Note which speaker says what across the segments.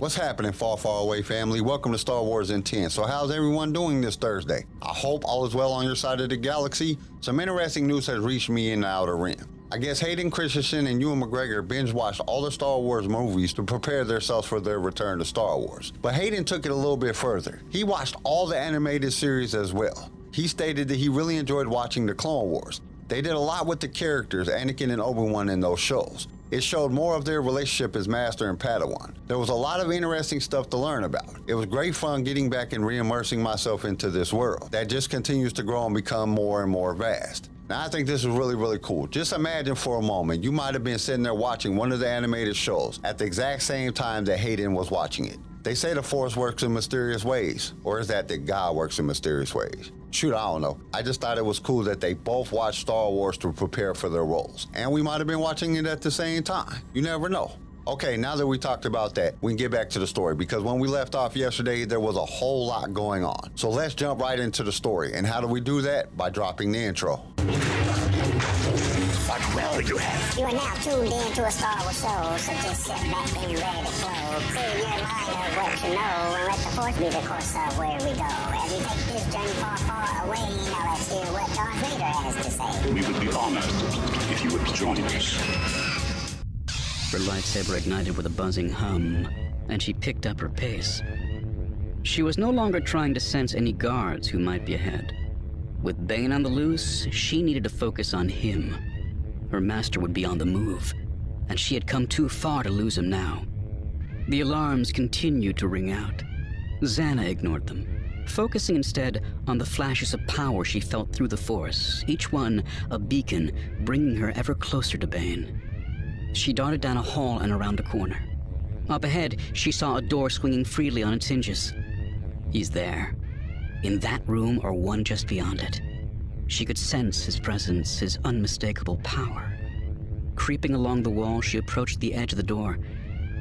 Speaker 1: What's happening, far, far away family? Welcome to Star Wars in 10. So, how's everyone doing this Thursday? I hope all is well on your side of the galaxy. Some interesting news has reached me in the Outer Rim. I guess Hayden Christensen and Ewan McGregor binge watched all the Star Wars movies to prepare themselves for their return to Star Wars. But Hayden took it a little bit further. He watched all the animated series as well. He stated that he really enjoyed watching the Clone Wars. They did a lot with the characters, Anakin and Obi-Wan in those shows. It showed more of their relationship as master and Padawan. There was a lot of interesting stuff to learn about. It was great fun getting back and re-immersing myself into this world that just continues to grow and become more and more vast. Now, I think this is really, really cool. Just imagine for a moment you might have been sitting there watching one of the animated shows at the exact same time that Hayden was watching it. They say the Force works in mysterious ways, or is that that God works in mysterious ways? Shoot, I don't know. I just thought it was cool that they both watched Star Wars to prepare for their roles. And we might have been watching it at the same time. You never know. Okay, now that we talked about that, we can get back to the story because when we left off yesterday, there was a whole lot going on. So let's jump right into the story. And how do we do that? By dropping the intro.
Speaker 2: What will you have?
Speaker 3: You are now tuned in to a Star Wars show, so just sit back and ready to flow. Clear your mind of what you know, and let the force be the course of where we go. As we take this journey far, far away, now let's hear what Darth Vader has to say.
Speaker 2: We would be honored if you would join us.
Speaker 4: Her lightsaber ignited with a buzzing hum, and she picked up her pace. She was no longer trying to sense any guards who might be ahead. With Bane on the loose, she needed to focus on him. Her master would be on the move, and she had come too far to lose him now. The alarms continued to ring out. Zannah ignored them, focusing instead on the flashes of power she felt through the Force, each one a beacon bringing her ever closer to Bane. She darted down a hall and around a corner. Up ahead, she saw a door swinging freely on its hinges. He's there, in that room or one just beyond it. She could sense his presence, his unmistakable power. Creeping along the wall, she approached the edge of the door,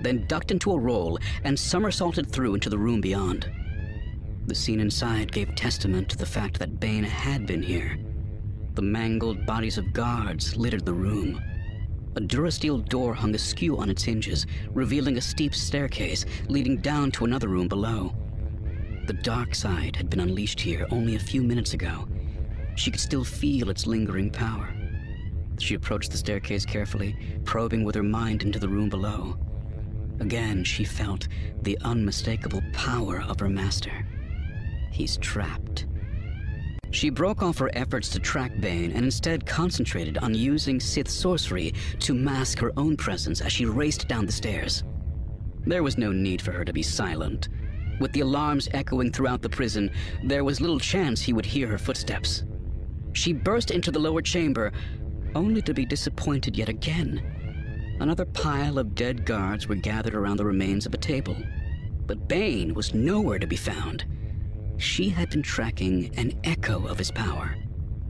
Speaker 4: then ducked into a roll and somersaulted through into the room beyond. The scene inside gave testament to the fact that Bane had been here. The mangled bodies of guards littered the room. A durasteel door hung askew on its hinges, revealing a steep staircase leading down to another room below. The dark side had been unleashed here only a few minutes ago. She could still feel its lingering power. She approached the staircase carefully, probing with her mind into the room below. Again, she felt the unmistakable power of her master. He's trapped. She broke off her efforts to track Bane and instead concentrated on using Sith sorcery to mask her own presence as she raced down the stairs. There was no need for her to be silent. With the alarms echoing throughout the prison, there was little chance he would hear her footsteps. She burst into the lower chamber, only to be disappointed yet again. Another pile of dead guards were gathered around the remains of a table. But Bane was nowhere to be found. She had been tracking an echo of his power,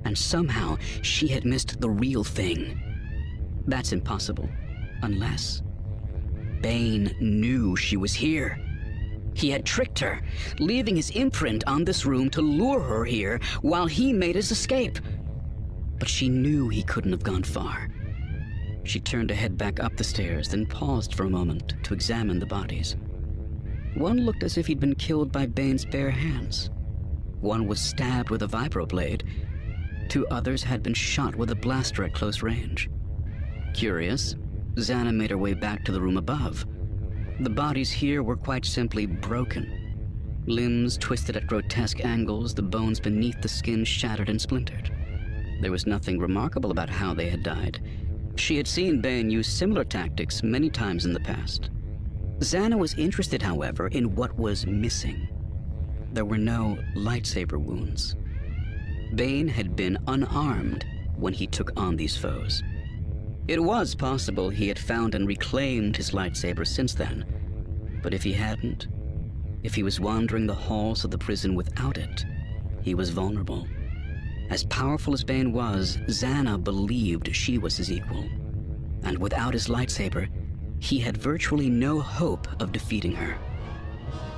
Speaker 4: and somehow she had missed the real thing. That's impossible, unless Bane knew she was here. He had tricked her, leaving his imprint on this room to lure her here while he made his escape. But she knew he couldn't have gone far. She turned to head back up the stairs, then paused for a moment to examine the bodies. One looked as if he'd been killed by Bane's bare hands. One was stabbed with a vibroblade. Two others had been shot with a blaster at close range. Curious, Zannah made her way back to the room above. The bodies here were quite simply broken. Limbs twisted at grotesque angles, the bones beneath the skin shattered and splintered. There was nothing remarkable about how they had died. She had seen Bane use similar tactics many times in the past. Zannah was interested, however, in what was missing. There were no lightsaber wounds. Bane had been unarmed when he took on these foes. It was possible he had found and reclaimed his lightsaber since then, but if he hadn't, if he was wandering the halls of the prison without it, he was vulnerable. As powerful as Bane was, Zannah believed she was his equal. And without his lightsaber, he had virtually no hope of defeating her.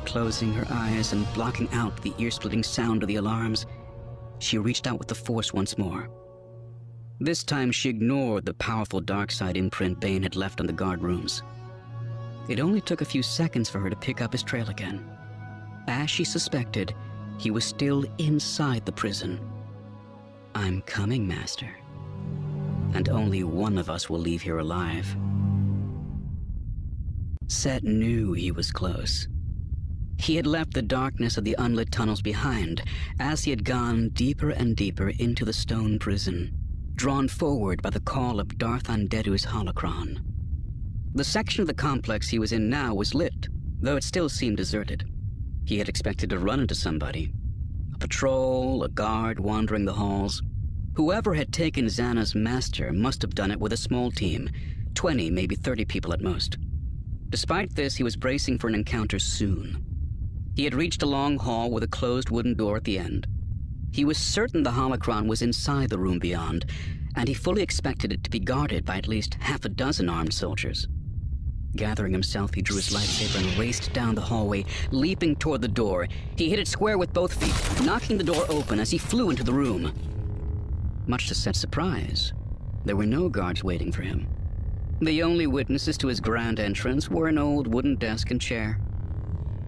Speaker 4: Closing her eyes and blocking out the ear splitting sound of the alarms, she reached out with the Force once more. This time she ignored the powerful dark side imprint Bane had left on the guard rooms. It only took a few seconds for her to pick up his trail again. As she suspected, he was still inside the prison. I'm coming, Master. And only one of us will leave here alive. Set knew he was close. He had left the darkness of the unlit tunnels behind as he had gone deeper and deeper into the stone prison, drawn forward by the call of Darth Andeddu's holocron. The section of the complex he was in now was lit, though it still seemed deserted. He had expected to run into somebody. A patrol, a guard wandering the halls. Whoever had taken Zannah's master must have done it with a small team, 20, maybe 30 people at most. Despite this, he was bracing for an encounter soon. He had reached a long hall with a closed wooden door at the end. He was certain the holocron was inside the room beyond, and he fully expected it to be guarded by at least half a dozen armed soldiers. Gathering himself, he drew his lightsaber and raced down the hallway, leaping toward the door. He hit it square with both feet, knocking the door open as he flew into the room. Much to Set's surprise, there were no guards waiting for him. The only witnesses to his grand entrance were an old wooden desk and chair.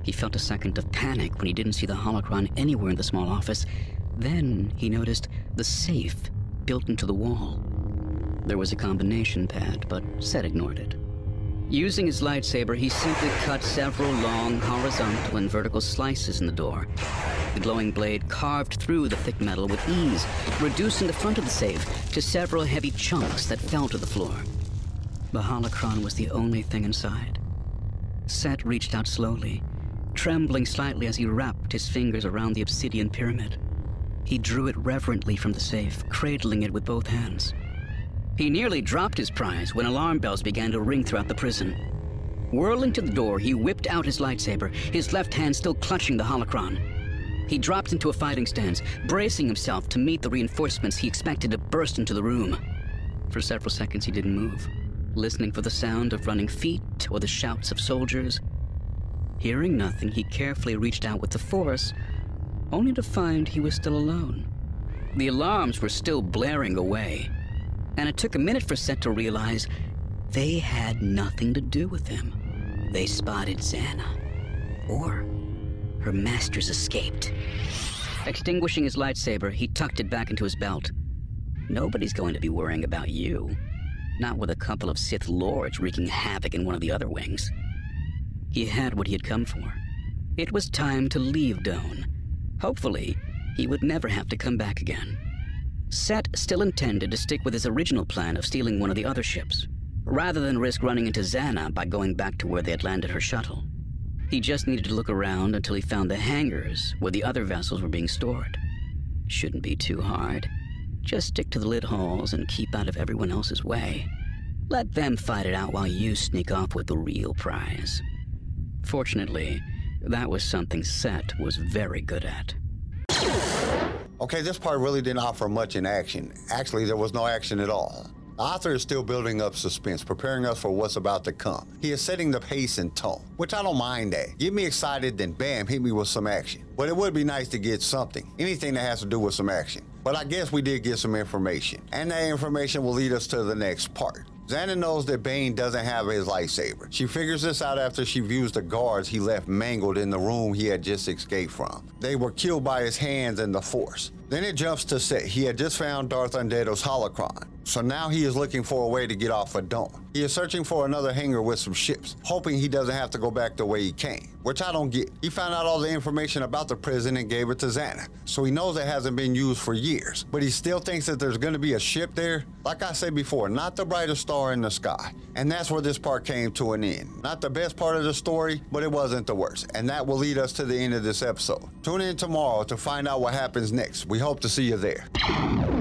Speaker 4: He felt a second of panic when he didn't see the holocron anywhere in the small office. Then he noticed the safe built into the wall. There was a combination pad, but Set ignored it. Using his lightsaber, he simply cut several long horizontal and vertical slices in the door. The glowing blade carved through the thick metal with ease, reducing the front of the safe to several heavy chunks that fell to the floor. The holocron was the only thing inside. Set reached out slowly, trembling slightly as he wrapped his fingers around the obsidian pyramid. He drew it reverently from the safe, cradling it with both hands. He nearly dropped his prize when alarm bells began to ring throughout the prison. Whirling to the door, he whipped out his lightsaber, his left hand still clutching the holocron. He dropped into a fighting stance, bracing himself to meet the reinforcements he expected to burst into the room. For several seconds, he didn't move, listening for the sound of running feet or the shouts of soldiers. Hearing nothing, he carefully reached out with the force, only to find he was still alone. The alarms were still blaring away, and it took a minute for Set to realize they had nothing to do with him. They spotted Zannah. Or her masters escaped. Extinguishing his lightsaber, he tucked it back into his belt. Nobody's going to be worrying about you. Not with a couple of Sith lords wreaking havoc in one of the other wings. He had what he had come for. It was time to leave Doan. Hopefully, he would never have to come back again. Set still intended to stick with his original plan of stealing one of the other ships, rather than risk running into Zannah by going back to where they had landed her shuttle. He just needed to look around until he found the hangars where the other vessels were being stored. Shouldn't be too hard. Just stick to the lid halls and keep out of everyone else's way. Let them fight it out while you sneak off with the real prize. Fortunately, that was something Set was very good at.
Speaker 1: Okay, this part really didn't offer much in action. Actually, there was no action at all. The author is still building up suspense, preparing us for what's about to come. He is setting the pace and tone, which I don't mind that. Get me excited, then bam, hit me with some action. But it would be nice to get something, anything that has to do with some action. But I guess we did get some information, and that information will lead us to the next part. Zannah knows that Bane doesn't have his lightsaber. She figures this out after she views the guards he left mangled in the room he had just escaped from. They were killed by his hands and the Force. Then it jumps to Set. He had just found Darth Andeddu's holocron. So now he is looking for a way to get off of Doan. He is searching for another hangar with some ships, hoping he doesn't have to go back the way he came, which I don't get. He found out all the information about the prison and gave it to Zannah, so he knows it hasn't been used for years, but he still thinks that there's going to be a ship there. Like I said before, not the brightest star in the sky. And that's where this part came to an end. Not the best part of the story, but it wasn't the worst. And that will lead us to the end of this episode. Tune in tomorrow to find out what happens next. We hope to see you there.